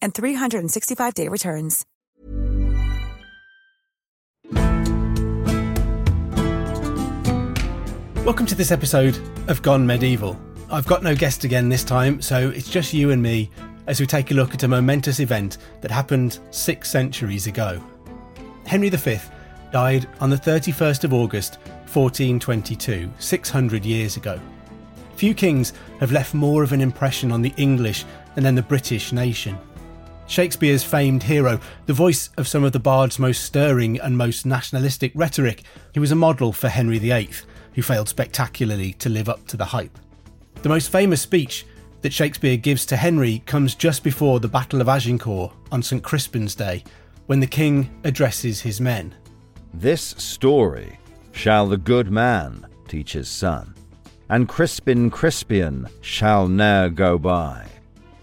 and 365-day returns. Welcome to this episode of Gone Medieval. I've got no guest again this time, so it's just you and me as we take a look at a momentous event that happened six centuries ago. Henry V died on the 31st of August 1422, 600 years ago. Few kings have left more of an impression on the English and then the British nation. Shakespeare's famed hero, the voice of some of the bard's most stirring and most nationalistic rhetoric, he was a model for Henry VIII, who failed spectacularly to live up to the hype. The most famous speech that Shakespeare gives to Henry comes just before the Battle of Agincourt on St Crispin's Day, when the king addresses his men. This story shall the good man teach his son, and Crispin Crispian shall ne'er go by,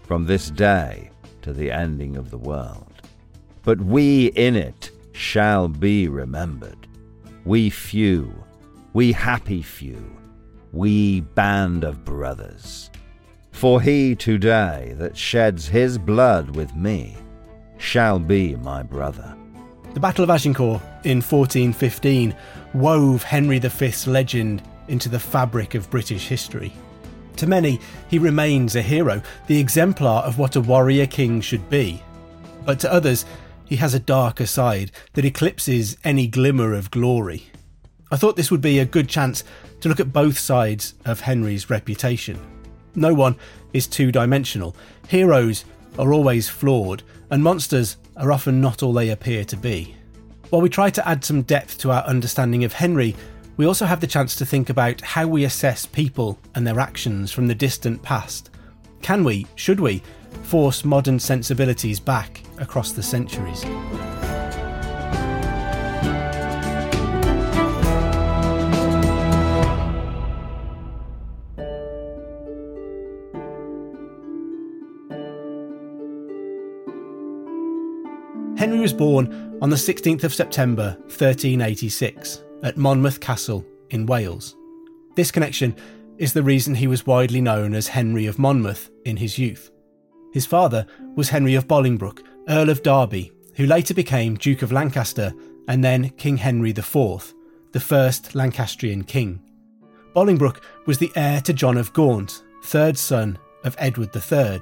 from this day to the ending of the world. But we in it shall be remembered, we few, we happy few, we band of brothers. For he today that sheds his blood with me shall be my brother. The Battle of Agincourt in 1415 wove Henry V's legend into the fabric of British history. To many, he remains a hero, the exemplar of what a warrior king should be. But to others, he has a darker side that eclipses any glimmer of glory. I thought this would be a good chance to look at both sides of Henry's reputation. No one is two dimensional. Heroes are always flawed, and monsters are often not all they appear to be. While we try to add some depth to our understanding of Henry, we also have the chance to think about how we assess people and their actions from the distant past. Can we, should we, force modern sensibilities back across the centuries? Henry was born on the 16th of September 1386 at Monmouth Castle in Wales. This connection is the reason he was widely known as Henry of Monmouth in his youth. His father was Henry of Bolingbroke, Earl of Derby, who later became Duke of Lancaster and then King Henry IV, the first Lancastrian king. Bolingbroke was the heir to John of Gaunt, third son of Edward III,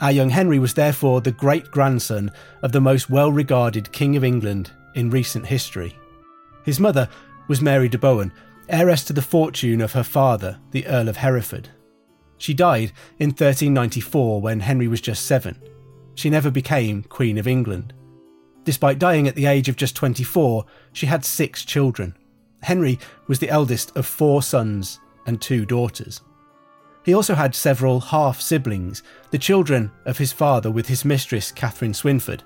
our young Henry was therefore the great grandson of the most well regarded King of England in recent history. His mother was Mary de Bohun, heiress to the fortune of her father, the Earl of Hereford. She died in 1394 when Henry was just seven. She never became Queen of England. Despite dying at the age of just 24, she had six children. Henry was the eldest of four sons and two daughters. He also had several half siblings, the children of his father with his mistress, Catherine Swynford.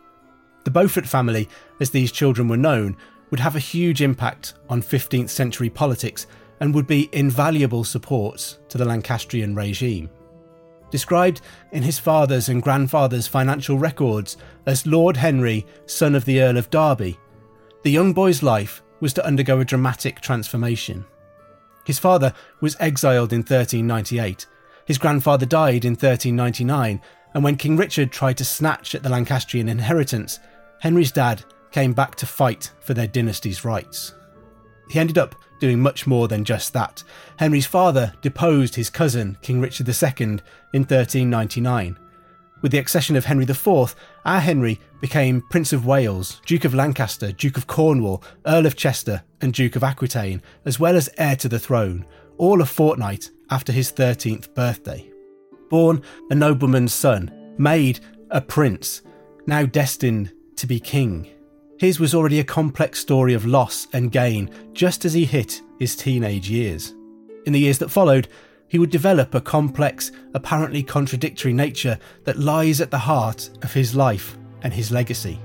The Beaufort family, as these children were known, would have a huge impact on 15th century politics and would be invaluable supports to the Lancastrian regime. Described in his father's and grandfather's financial records as Lord Henry, son of the Earl of Derby, the young boy's life was to undergo a dramatic transformation. His father was exiled in 1398 his grandfather died in 1399, and when King Richard tried to snatch at the Lancastrian inheritance, Henry's dad came back to fight for their dynasty's rights. He ended up doing much more than just that. Henry's father deposed his cousin, King Richard II, in 1399. With the accession of Henry IV, our Henry became Prince of Wales, Duke of Lancaster, Duke of Cornwall, Earl of Chester, and Duke of Aquitaine, as well as heir to the throne, all a fortnight after his 13th birthday. Born a nobleman's son, made a prince, now destined to be king. His was already a complex story of loss and gain just as he hit his teenage years. In the years that followed, he would develop a complex, apparently contradictory nature that lies at the heart of his life and his legacy.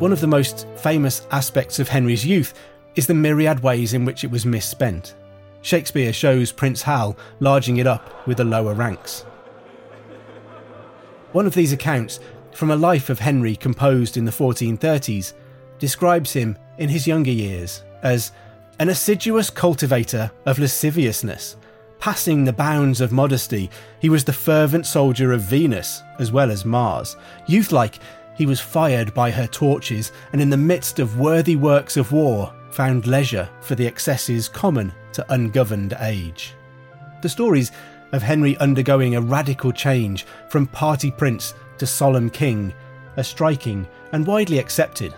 One of the most famous aspects of Henry's youth is the myriad ways in which it was misspent. Shakespeare shows Prince Hal larging it up with the lower ranks. One of these accounts, from a life of Henry composed in the 1430s, describes him in his younger years as an assiduous cultivator of lasciviousness. Passing the bounds of modesty, he was the fervent soldier of Venus as well as Mars. Youth like, he was fired by her torches, and in the midst of worthy works of war, found leisure for the excesses common to ungoverned age. The stories of Henry undergoing a radical change from party prince to solemn king are striking and widely accepted.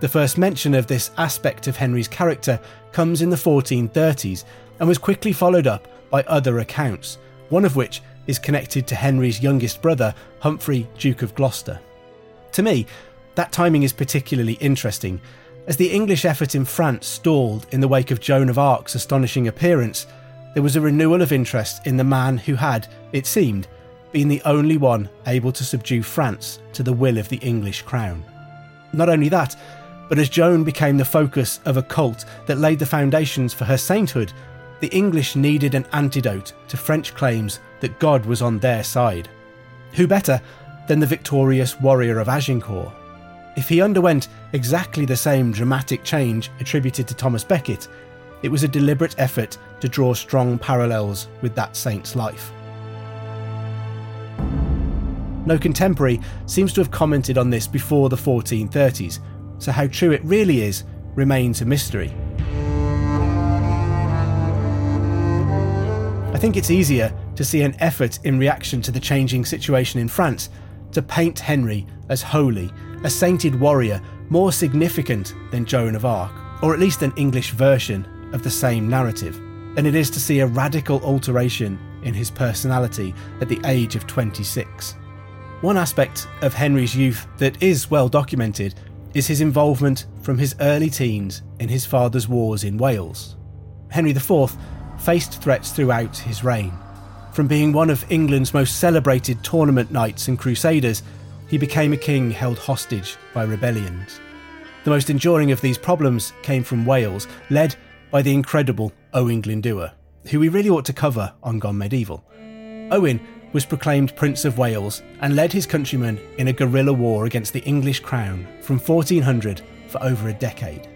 The first mention of this aspect of Henry's character comes in the 1430s and was quickly followed up by other accounts, one of which is connected to Henry's youngest brother, Humphrey, Duke of Gloucester. To me, that timing is particularly interesting, as the English effort in France stalled in the wake of Joan of Arc's astonishing appearance there was a renewal of interest in the man who had, it seemed, been the only one able to subdue France to the will of the English crown. Not only that, but as Joan became the focus of a cult that laid the foundations for her sainthood, the English needed an antidote to French claims that God was on their side. Who better than the victorious warrior of Agincourt? If he underwent exactly the same dramatic change attributed to Thomas Becket, it was a deliberate effort to draw strong parallels with that saint's life. No contemporary seems to have commented on this before the 1430s, so how true it really is remains a mystery. I think it's easier to see an effort in reaction to the changing situation in France to paint Henry as holy, a sainted warrior more significant than Joan of Arc, or at least an English version of the same narrative than it is to see a radical alteration in his personality at the age of 26. One aspect of Henry's youth that is well documented is his involvement from his early teens in his father's wars in Wales. Henry IV faced threats throughout his reign. From being one of England's most celebrated tournament knights and crusaders, he became a king held hostage by rebellions. The most enduring of these problems came from Wales, led by the incredible Owain Glyndŵr, who we really ought to cover on Gone Medieval. Owain was proclaimed Prince of Wales and led his countrymen in a guerrilla war against the English crown from 1400 for over a decade.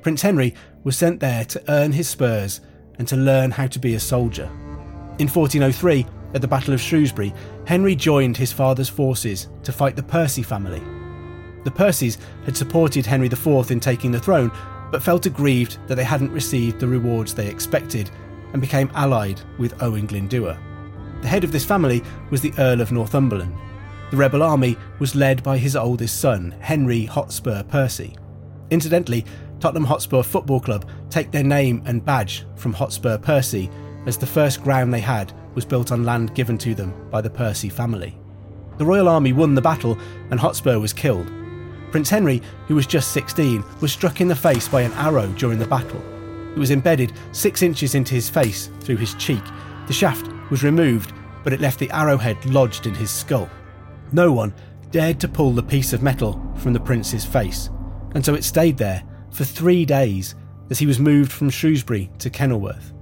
Prince Henry was sent there to earn his spurs and to learn how to be a soldier. In 1403, at the Battle of Shrewsbury, Henry joined his father's forces to fight the Percy family. The Percys had supported Henry IV in taking the throne, but felt aggrieved that they hadn't received the rewards they expected and became allied with Owain Glyndŵr. The head of this family was the Earl of Northumberland. The rebel army was led by his oldest son, Henry Hotspur Percy. Incidentally, Tottenham Hotspur Football Club take their name and badge from Hotspur Percy, as the first ground they had was built on land given to them by the Percy family. The Royal Army won the battle and Hotspur was killed, Prince Henry, who was just 16, was struck in the face by an arrow during the battle. It was embedded six inches into his face through his cheek. The shaft was removed, but it left the arrowhead lodged in his skull. No one dared to pull the piece of metal from the prince's face, and so it stayed there for three days as he was moved from Shrewsbury to Kenilworth.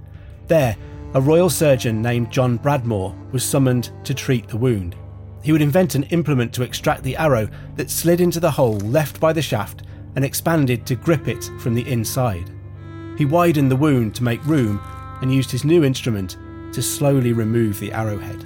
There, a royal surgeon named John Bradmore was summoned to treat the wound. He would invent an implement to extract the arrow that slid into the hole left by the shaft and expanded to grip it from the inside. He widened the wound to make room and used his new instrument to slowly remove the arrowhead.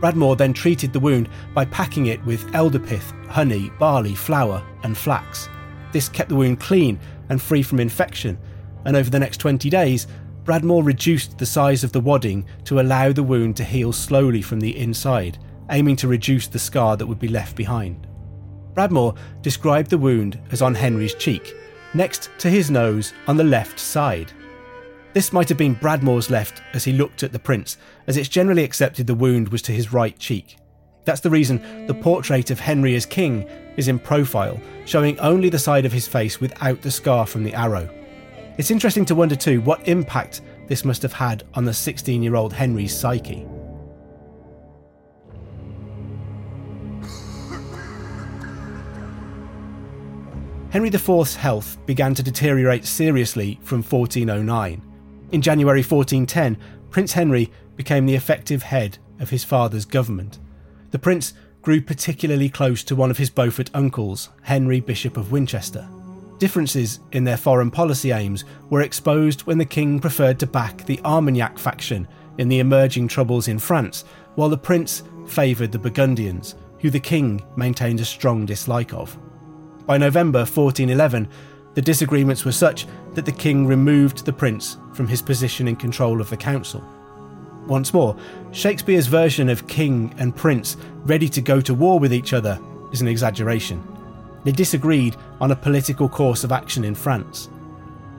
Bradmore then treated the wound by packing it with elderpith, honey, barley, flour, and flax. This kept the wound clean and free from infection, and over the next 20 days, Bradmore reduced the size of the wadding to allow the wound to heal slowly from the inside, aiming to reduce the scar that would be left behind. Bradmore described the wound as on Henry's cheek, next to his nose on the left side. This might have been Bradmore's left as he looked at the prince, as it's generally accepted the wound was to his right cheek. That's the reason the portrait of Henry as king is in profile, showing only the side of his face without the scar from the arrow. It's interesting to wonder too what impact this must have had on the 16 year old Henry's psyche. Henry IV's health began to deteriorate seriously from 1409. In January 1410, Prince Henry became the effective head of his father's government. The prince grew particularly close to one of his Beaufort uncles, Henry, Bishop of Winchester. Differences in their foreign policy aims were exposed when the king preferred to back the Armagnac faction in the emerging troubles in France, while the prince favoured the Burgundians, who the king maintained a strong dislike of. By November 1411, the disagreements were such that the king removed the prince from his position in control of the council. Once more, Shakespeare's version of king and prince ready to go to war with each other is an exaggeration. They disagreed on a political course of action in France.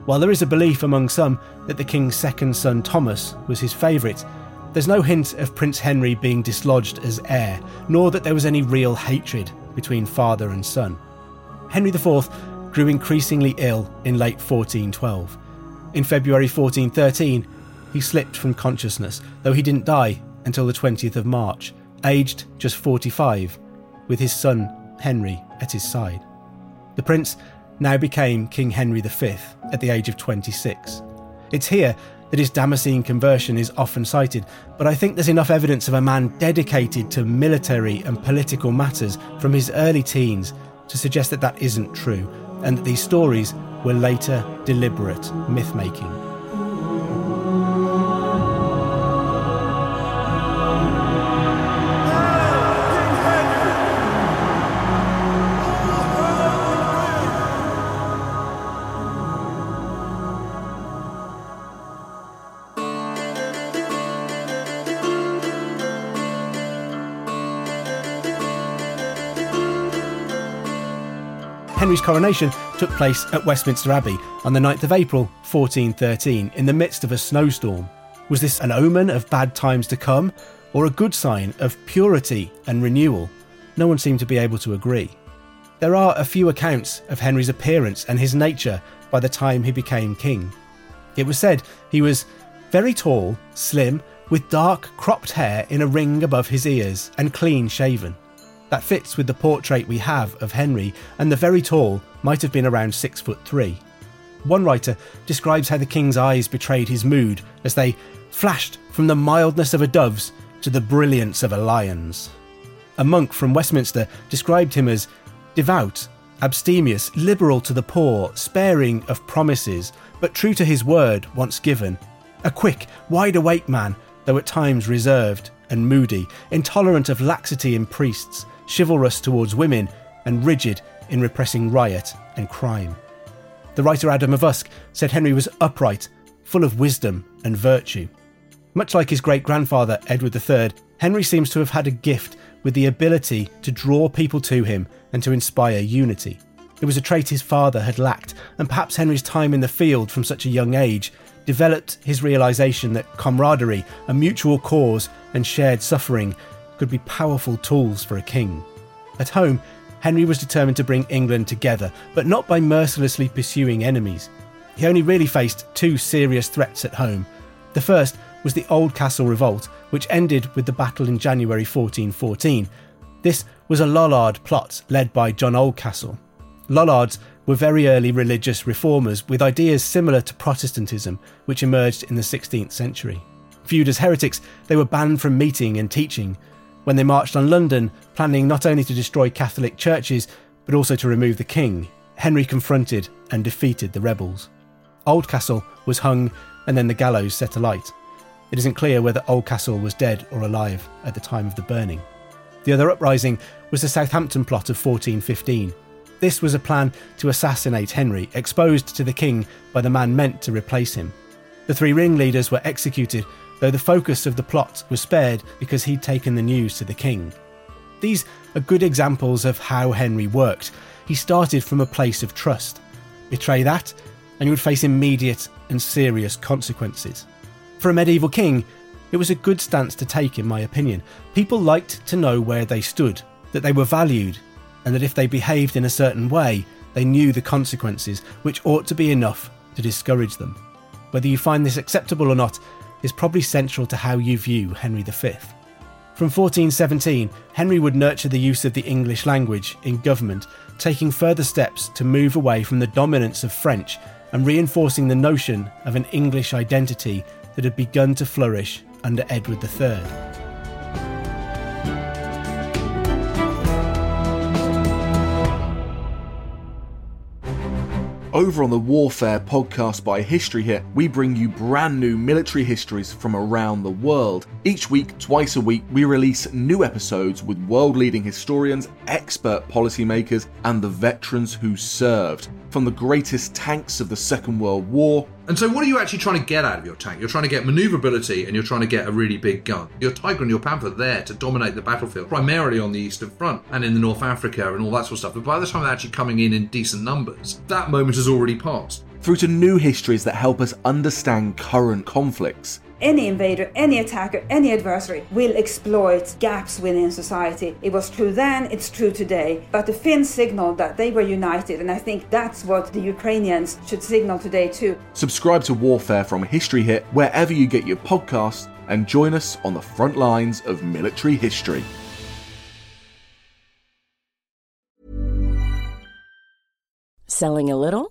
While there is a belief among some that the king's second son Thomas was his favourite, there's no hint of Prince Henry being dislodged as heir, nor that there was any real hatred between father and son. Henry IV grew increasingly ill in late 1412. In February 1413, he slipped from consciousness, though he didn't die until the 20th of March, aged just 45, with his son Henry at his side. The prince now became King Henry V at the age of 26. It's here that his Damascene conversion is often cited, but I think there's enough evidence of a man dedicated to military and political matters from his early teens to suggest that that isn't true, and that these stories were later deliberate myth making. Henry's coronation took place at Westminster Abbey on the 9th of April 1413 in the midst of a snowstorm. Was this an omen of bad times to come, or a good sign of purity and renewal? No one seemed to be able to agree. There are a few accounts of Henry's appearance and his nature by the time he became king. It was said he was very tall, slim, with dark cropped hair in a ring above his ears, and clean shaven. That fits with the portrait we have of Henry, and the very tall might have been around six foot three. One writer describes how the king's eyes betrayed his mood as they flashed from the mildness of a dove's to the brilliance of a lion's. A monk from Westminster described him as devout, abstemious, liberal to the poor, sparing of promises, but true to his word once given. A quick, wide awake man, though at times reserved and moody, intolerant of laxity in priests, chivalrous towards women, and rigid in repressing riot and crime. The writer Adam of Usk said Henry was upright, full of wisdom and virtue. Much like his great grandfather Edward III, Henry seems to have had a gift with the ability to draw people to him and to inspire unity. It was a trait his father had lacked, and perhaps Henry's time in the field from such a young age developed his realization that camaraderie, a mutual cause, and shared suffering could be powerful tools for a king. At home, Henry was determined to bring England together, but not by mercilessly pursuing enemies. He only really faced two serious threats at home. The first was the Oldcastle Revolt, which ended with the battle in January 1414. This was a Lollard plot led by John Oldcastle. Lollards were very early religious reformers with ideas similar to Protestantism, which emerged in the 16th century. Viewed as heretics, they were banned from meeting and teaching, when they marched on London, planning not only to destroy Catholic churches, but also to remove the king. Henry confronted and defeated the rebels. Oldcastle was hung and then the gallows set alight. It isn't clear whether Oldcastle was dead or alive at the time of the burning. The other uprising was the Southampton plot of 1415. This was a plan to assassinate Henry, exposed to the king by the man meant to replace him. The three ringleaders were executed, though the focus of the plot was spared because he'd taken the news to the king. These are good examples of how Henry worked. He started from a place of trust. Betray that, and you would face immediate and serious consequences. For a medieval king, it was a good stance to take, in my opinion. People liked to know where they stood, that they were valued, and that if they behaved in a certain way, they knew the consequences, which ought to be enough to discourage them. Whether you find this acceptable or not is probably central to how you view Henry V. From 1417, Henry would nurture the use of the English language in government, taking further steps to move away from the dominance of French and reinforcing the notion of an English identity that had begun to flourish under Edward III. Over on the Warfare podcast by History Hit, we bring you brand new military histories from around the world. Each week, twice a week, we release new episodes with world leading historians, expert policymakers, and the veterans who served. From the greatest tanks of the Second World War And so, what are you actually trying to get out of your tank? You're trying to get maneuverability and you're trying to get a really big gun. Your Tiger and your Panther there to dominate the battlefield, primarily on the Eastern Front and in the North Africa and all that sort of stuff. But by the time they're actually coming in in decent numbers, that moment has already passed. Through to new histories that help us understand current conflicts. Any invader, any attacker, any adversary will exploit gaps within society. It was true then, it's true today. But the Finns signaled that they were united, and I think that's what the Ukrainians should signal today too. Subscribe to Warfare from History Hit wherever you get your podcasts and join us on the front lines of military history. Selling a little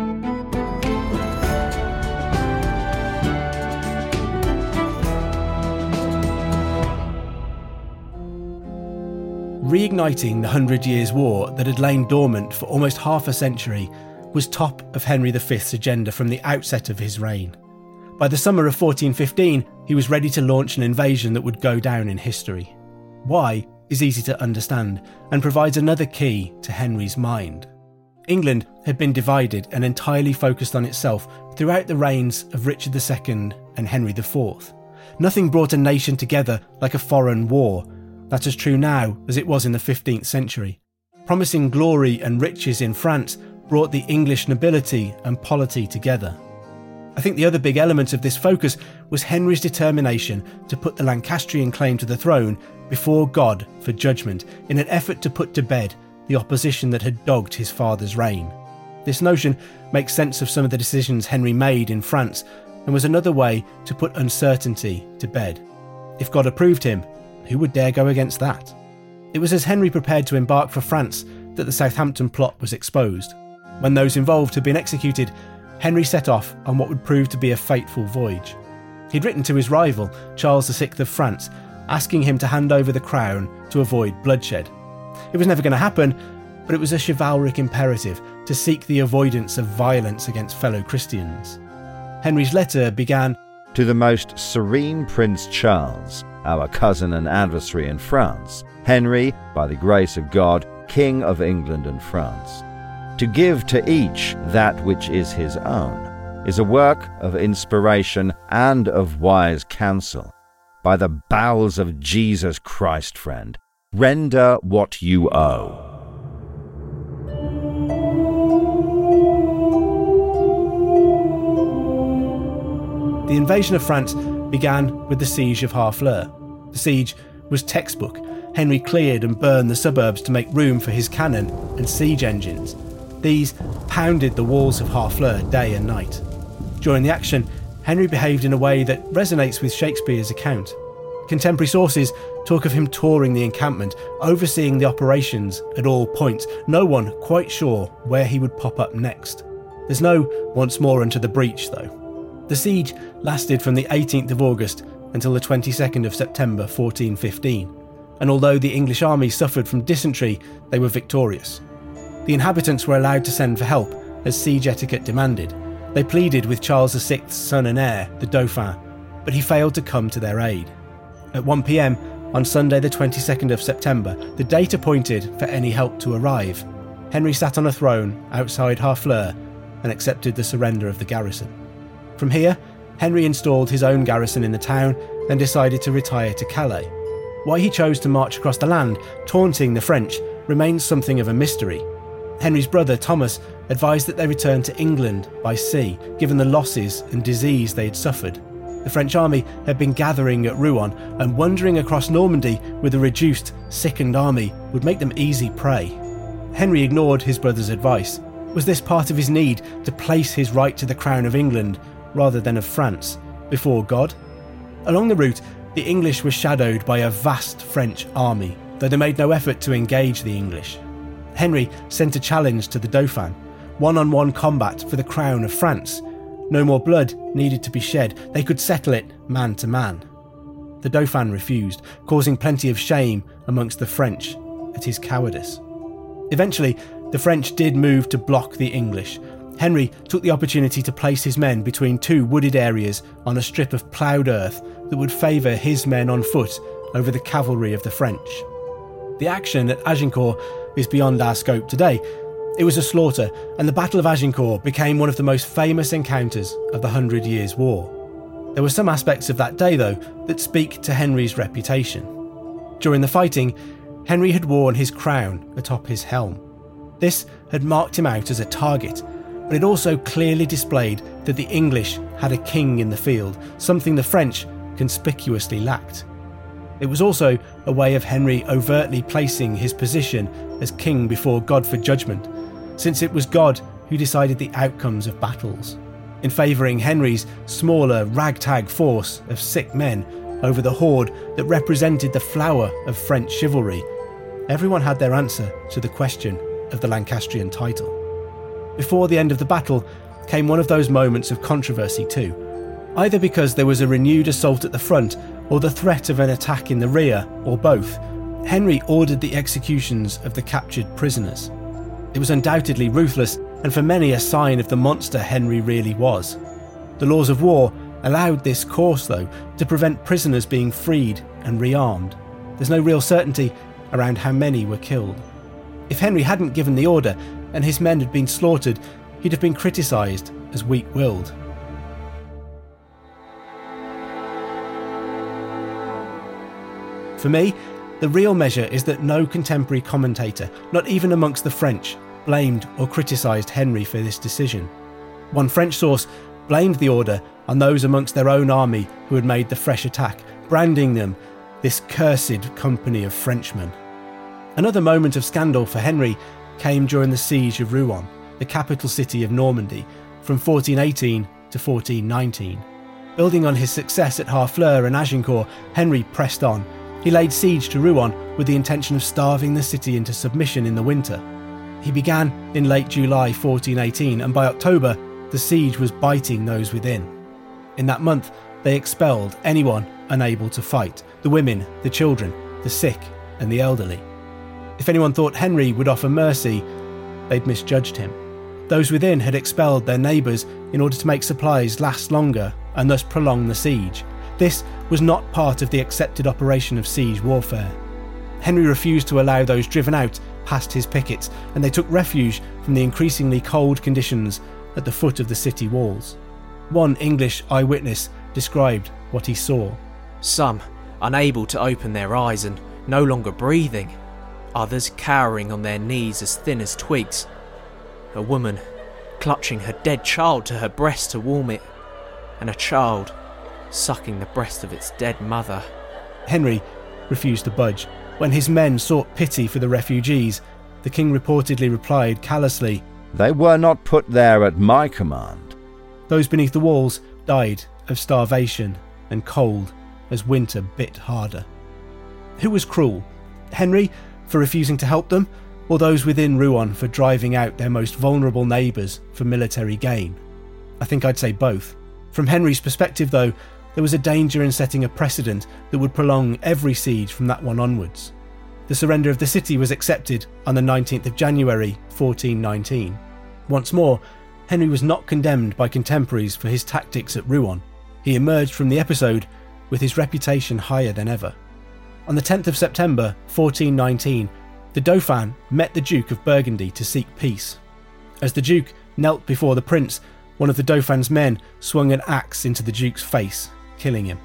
Reigniting the Hundred Years' War that had lain dormant for almost half a century was top of Henry V's agenda from the outset of his reign. By the summer of 1415, he was ready to launch an invasion that would go down in history. Why is easy to understand and provides another key to Henry's mind. England had been divided and entirely focused on itself throughout the reigns of Richard II and Henry IV. Nothing brought a nation together like a foreign war. That's as true now as it was in the 15th century. Promising glory and riches in France brought the English nobility and polity together. I think the other big element of this focus was Henry's determination to put the Lancastrian claim to the throne before God for judgment in an effort to put to bed the opposition that had dogged his father's reign. This notion makes sense of some of the decisions Henry made in France and was another way to put uncertainty to bed. If God approved him, who would dare go against that? It was as Henry prepared to embark for France that the Southampton plot was exposed. When those involved had been executed, Henry set off on what would prove to be a fateful voyage. He'd written to his rival, Charles VI of France, asking him to hand over the crown to avoid bloodshed. It was never going to happen, but it was a chivalric imperative to seek the avoidance of violence against fellow Christians. Henry's letter began To the most serene Prince Charles, our cousin and adversary in France, Henry, by the grace of God, King of England and France. To give to each that which is his own is a work of inspiration and of wise counsel. By the bowels of Jesus Christ, friend, render what you owe. The invasion of France began with the siege of Harfleur. The siege was textbook. Henry cleared and burned the suburbs to make room for his cannon and siege engines. These pounded the walls of Harfleur day and night. During the action, Henry behaved in a way that resonates with Shakespeare's account. Contemporary sources talk of him touring the encampment, overseeing the operations at all points, no one quite sure where he would pop up next. There's no once more into the breach, though. The siege lasted from the 18th of August until the 22nd of September 1415, and although the English army suffered from dysentery, they were victorious. The inhabitants were allowed to send for help, as siege etiquette demanded. They pleaded with Charles VI's son and heir, the Dauphin, but he failed to come to their aid. At 1 pm on Sunday, the 22nd of September, the date appointed for any help to arrive, Henry sat on a throne outside Harfleur and accepted the surrender of the garrison. From here, Henry installed his own garrison in the town, then decided to retire to Calais. Why he chose to march across the land, taunting the French, remains something of a mystery. Henry's brother Thomas advised that they return to England by sea, given the losses and disease they had suffered. The French army had been gathering at Rouen, and wandering across Normandy with a reduced, sickened army would make them easy prey. Henry ignored his brother's advice. Was this part of his need to place his right to the crown of England rather than of France, before God. Along the route, the English were shadowed by a vast French army, though they made no effort to engage the English. Henry sent a challenge to the Dauphin one on one combat for the crown of France. No more blood needed to be shed, they could settle it man to man. The Dauphin refused, causing plenty of shame amongst the French at his cowardice. Eventually, the French did move to block the English, Henry took the opportunity to place his men between two wooded areas on a strip of ploughed earth that would favour his men on foot over the cavalry of the French. The action at Agincourt is beyond our scope today. It was a slaughter, and the Battle of Agincourt became one of the most famous encounters of the Hundred Years' War. There were some aspects of that day, though, that speak to Henry's reputation. During the fighting, Henry had worn his crown atop his helm. This had marked him out as a target but it also clearly displayed that the English had a king in the field, something the French conspicuously lacked. It was also a way of Henry overtly placing his position as king before God for judgment, since it was God who decided the outcomes of battles. In favouring Henry's smaller ragtag force of sick men over the horde that represented the flower of French chivalry, everyone had their answer to the question of the Lancastrian title. Before the end of the battle came one of those moments of controversy, too. Either because there was a renewed assault at the front, or the threat of an attack in the rear, or both, Henry ordered the executions of the captured prisoners. It was undoubtedly ruthless, and for many a sign of the monster Henry really was. The laws of war allowed this course, though, to prevent prisoners being freed and rearmed. There's no real certainty around how many were killed. If Henry hadn't given the order, and his men had been slaughtered, he'd have been criticised as weak willed. For me, the real measure is that no contemporary commentator, not even amongst the French, blamed or criticised Henry for this decision. One French source blamed the order on those amongst their own army who had made the fresh attack, branding them this cursed company of Frenchmen. Another moment of scandal for Henry came during the siege of Rouen, the capital city of Normandy, from 1418 to 1419. Building on his success at Harfleur and Agincourt, Henry pressed on. He laid siege to Rouen with the intention of starving the city into submission in the winter. He began in late July 1418, and by October, the siege was biting those within. In that month, they expelled anyone unable to fight the women, the children, the sick, and the elderly. If anyone thought Henry would offer mercy, they'd misjudged him. Those within had expelled their neighbours in order to make supplies last longer and thus prolong the siege. This was not part of the accepted operation of siege warfare. Henry refused to allow those driven out past his pickets, and they took refuge from the increasingly cold conditions at the foot of the city walls. One English eyewitness described what he saw. Some unable to open their eyes and no longer breathing, others cowering on their knees as thin as twigs. A woman clutching her dead child to her breast to warm it, and a child sucking the breast of its dead mother. Henry refused to budge. When his men sought pity for the refugees, the king reportedly replied callously, They were not put there at my command. Those beneath the walls died of starvation and cold as winter bit harder. Who was cruel? Henry for refusing to help them, or those within Rouen for driving out their most vulnerable neighbours for military gain? I think I'd say both. From Henry's perspective, though, there was a danger in setting a precedent that would prolong every siege from that one onwards. The surrender of the city was accepted on the 19th of January 1419. Once more, Henry was not condemned by contemporaries for his tactics at Rouen. He emerged from the episode with his reputation higher than ever. On the 10th of September 1419, the Dauphin met the Duke of Burgundy to seek peace. As the Duke knelt before the Prince, one of the Dauphin's men swung an axe into the Duke's face, killing him.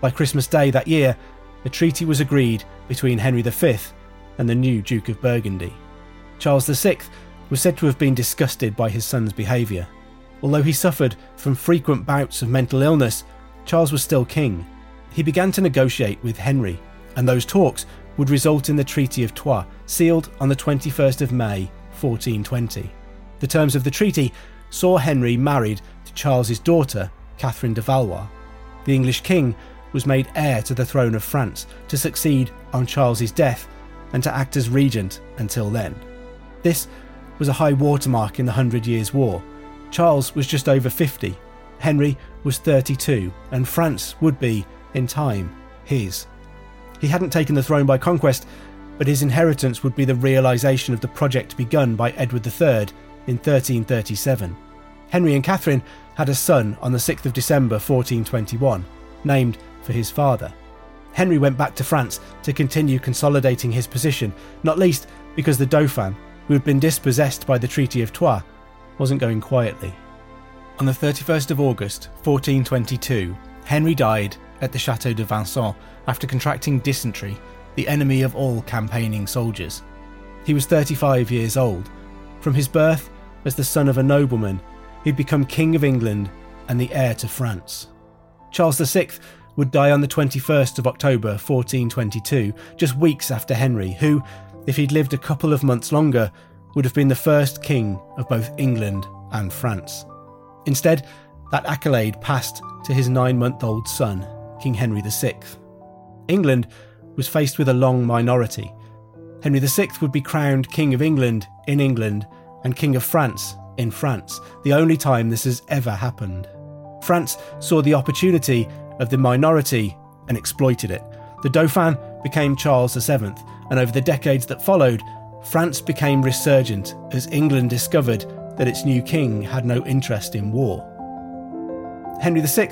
By Christmas Day that year, a treaty was agreed between Henry V and the new Duke of Burgundy. Charles VI was said to have been disgusted by his son's behaviour. Although he suffered from frequent bouts of mental illness, Charles was still king. He began to negotiate with Henry, and those talks would result in the Treaty of Troyes, sealed on the 21st of May 1420. The terms of the treaty saw Henry married to Charles's daughter, Catherine de Valois. The English king was made heir to the throne of France to succeed on Charles's death and to act as regent until then. This was a high watermark in the Hundred Years' War. Charles was just over 50, Henry was 32, and France would be, in time, his. He hadn't taken the throne by conquest, but his inheritance would be the realisation of the project begun by Edward III in 1337. Henry and Catherine had a son on the 6th of December 1421, named for his father. Henry went back to France to continue consolidating his position, not least because the Dauphin, who had been dispossessed by the Treaty of Troyes, wasn't going quietly. On the 31st of August 1422, Henry died at the Chateau de Vincennes after contracting dysentery, the enemy of all campaigning soldiers. He was 35 years old. From his birth as the son of a nobleman, he'd become King of England and the heir to France. Charles VI would die on the 21st of October 1422, just weeks after Henry, who, if he'd lived a couple of months longer, would have been the first king of both England and France. Instead, that accolade passed to his nine month old son, King Henry VI. England was faced with a long minority. Henry VI would be crowned King of England in England and King of France in France, the only time this has ever happened. France saw the opportunity of the minority and exploited it. The Dauphin became Charles VII, and over the decades that followed, France became resurgent as England discovered that its new king had no interest in war. Henry VI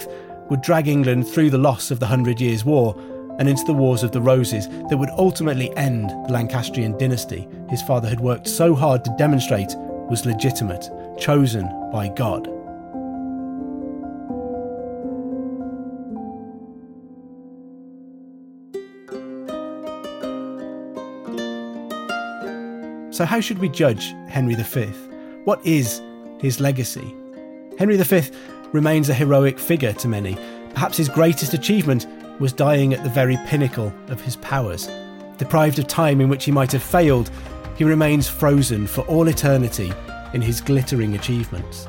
would drag England through the loss of the Hundred Years' War and into the Wars of the Roses that would ultimately end the Lancastrian dynasty his father had worked so hard to demonstrate was legitimate, chosen by God. So, how should we judge Henry V? What is his legacy? Henry V remains a heroic figure to many. Perhaps his greatest achievement was dying at the very pinnacle of his powers. Deprived of time in which he might have failed, he remains frozen for all eternity in his glittering achievements.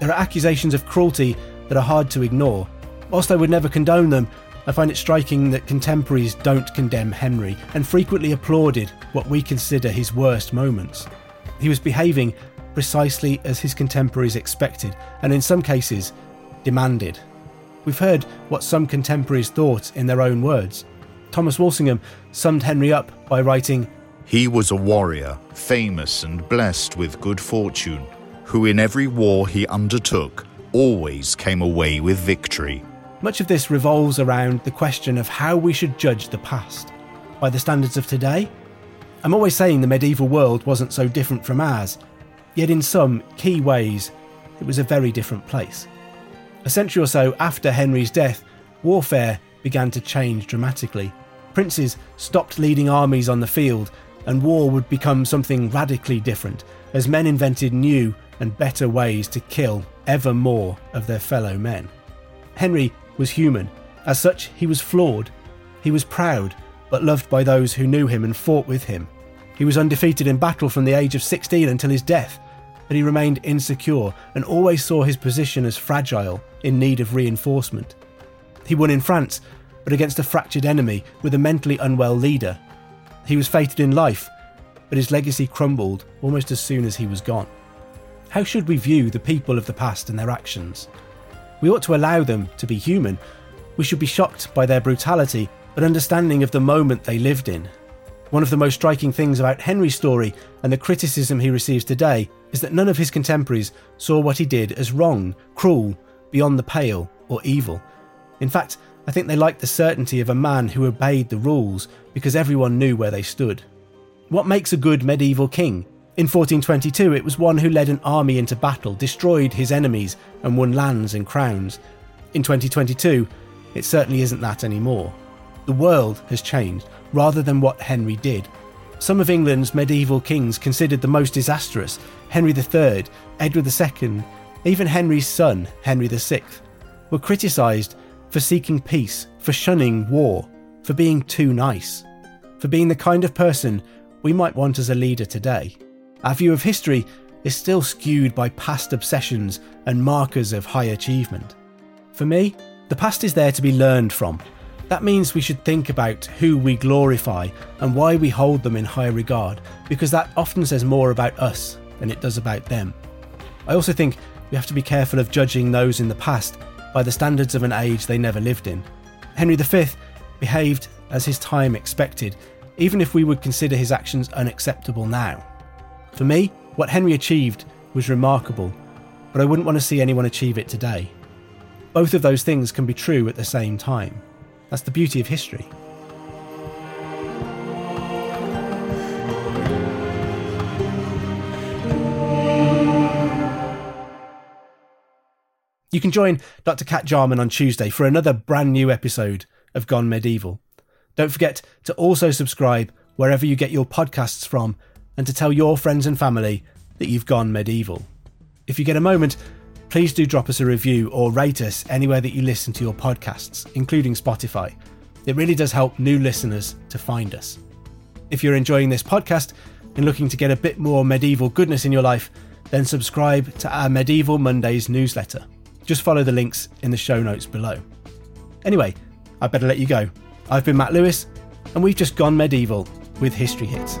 There are accusations of cruelty that are hard to ignore. Whilst I would never condone them, I find it striking that contemporaries don't condemn Henry and frequently applauded what we consider his worst moments. He was behaving precisely as his contemporaries expected, and in some cases, demanded. We've heard what some contemporaries thought in their own words. Thomas Walsingham summed Henry up by writing, He was a warrior, famous and blessed with good fortune, who in every war he undertook always came away with victory. Much of this revolves around the question of how we should judge the past. By the standards of today? I'm always saying the medieval world wasn't so different from ours, yet in some key ways, it was a very different place. A century or so after Henry's death, warfare began to change dramatically. Princes stopped leading armies on the field, and war would become something radically different as men invented new and better ways to kill ever more of their fellow men. Henry was human. As such, he was flawed. He was proud, but loved by those who knew him and fought with him. He was undefeated in battle from the age of 16 until his death, but he remained insecure and always saw his position as fragile, in need of reinforcement. He won in France, but against a fractured enemy with a mentally unwell leader. He was fated in life, but his legacy crumbled almost as soon as he was gone. How should we view the people of the past and their actions? We ought to allow them to be human. We should be shocked by their brutality, but understanding of the moment they lived in. One of the most striking things about Henry's story and the criticism he receives today is that none of his contemporaries saw what he did as wrong, cruel, beyond the pale, or evil. In fact, I think they liked the certainty of a man who obeyed the rules because everyone knew where they stood. What makes a good medieval king? In 1422, it was one who led an army into battle, destroyed his enemies, and won lands and crowns. In 2022, it certainly isn't that anymore. The world has changed, rather than what Henry did. Some of England's medieval kings considered the most disastrous Henry III, Edward II, even Henry's son, Henry VI, were criticised for seeking peace, for shunning war, for being too nice, for being the kind of person we might want as a leader today. Our view of history is still skewed by past obsessions and markers of high achievement. For me, the past is there to be learned from. That means we should think about who we glorify and why we hold them in high regard, because that often says more about us than it does about them. I also think we have to be careful of judging those in the past by the standards of an age they never lived in. Henry V behaved as his time expected, even if we would consider his actions unacceptable now. For me, what Henry achieved was remarkable, but I wouldn't want to see anyone achieve it today. Both of those things can be true at the same time. That's the beauty of history. You can join Dr. Cat Jarman on Tuesday for another brand new episode of Gone Medieval. Don't forget to also subscribe wherever you get your podcasts from and to tell your friends and family that you've gone medieval. If you get a moment, please do drop us a review or rate us anywhere that you listen to your podcasts, including Spotify. It really does help new listeners to find us. If you're enjoying this podcast and looking to get a bit more medieval goodness in your life, then subscribe to our Medieval Mondays newsletter. Just follow the links in the show notes below. Anyway, I better let you go. I've been Matt Lewis, and we've just gone medieval with History Hits.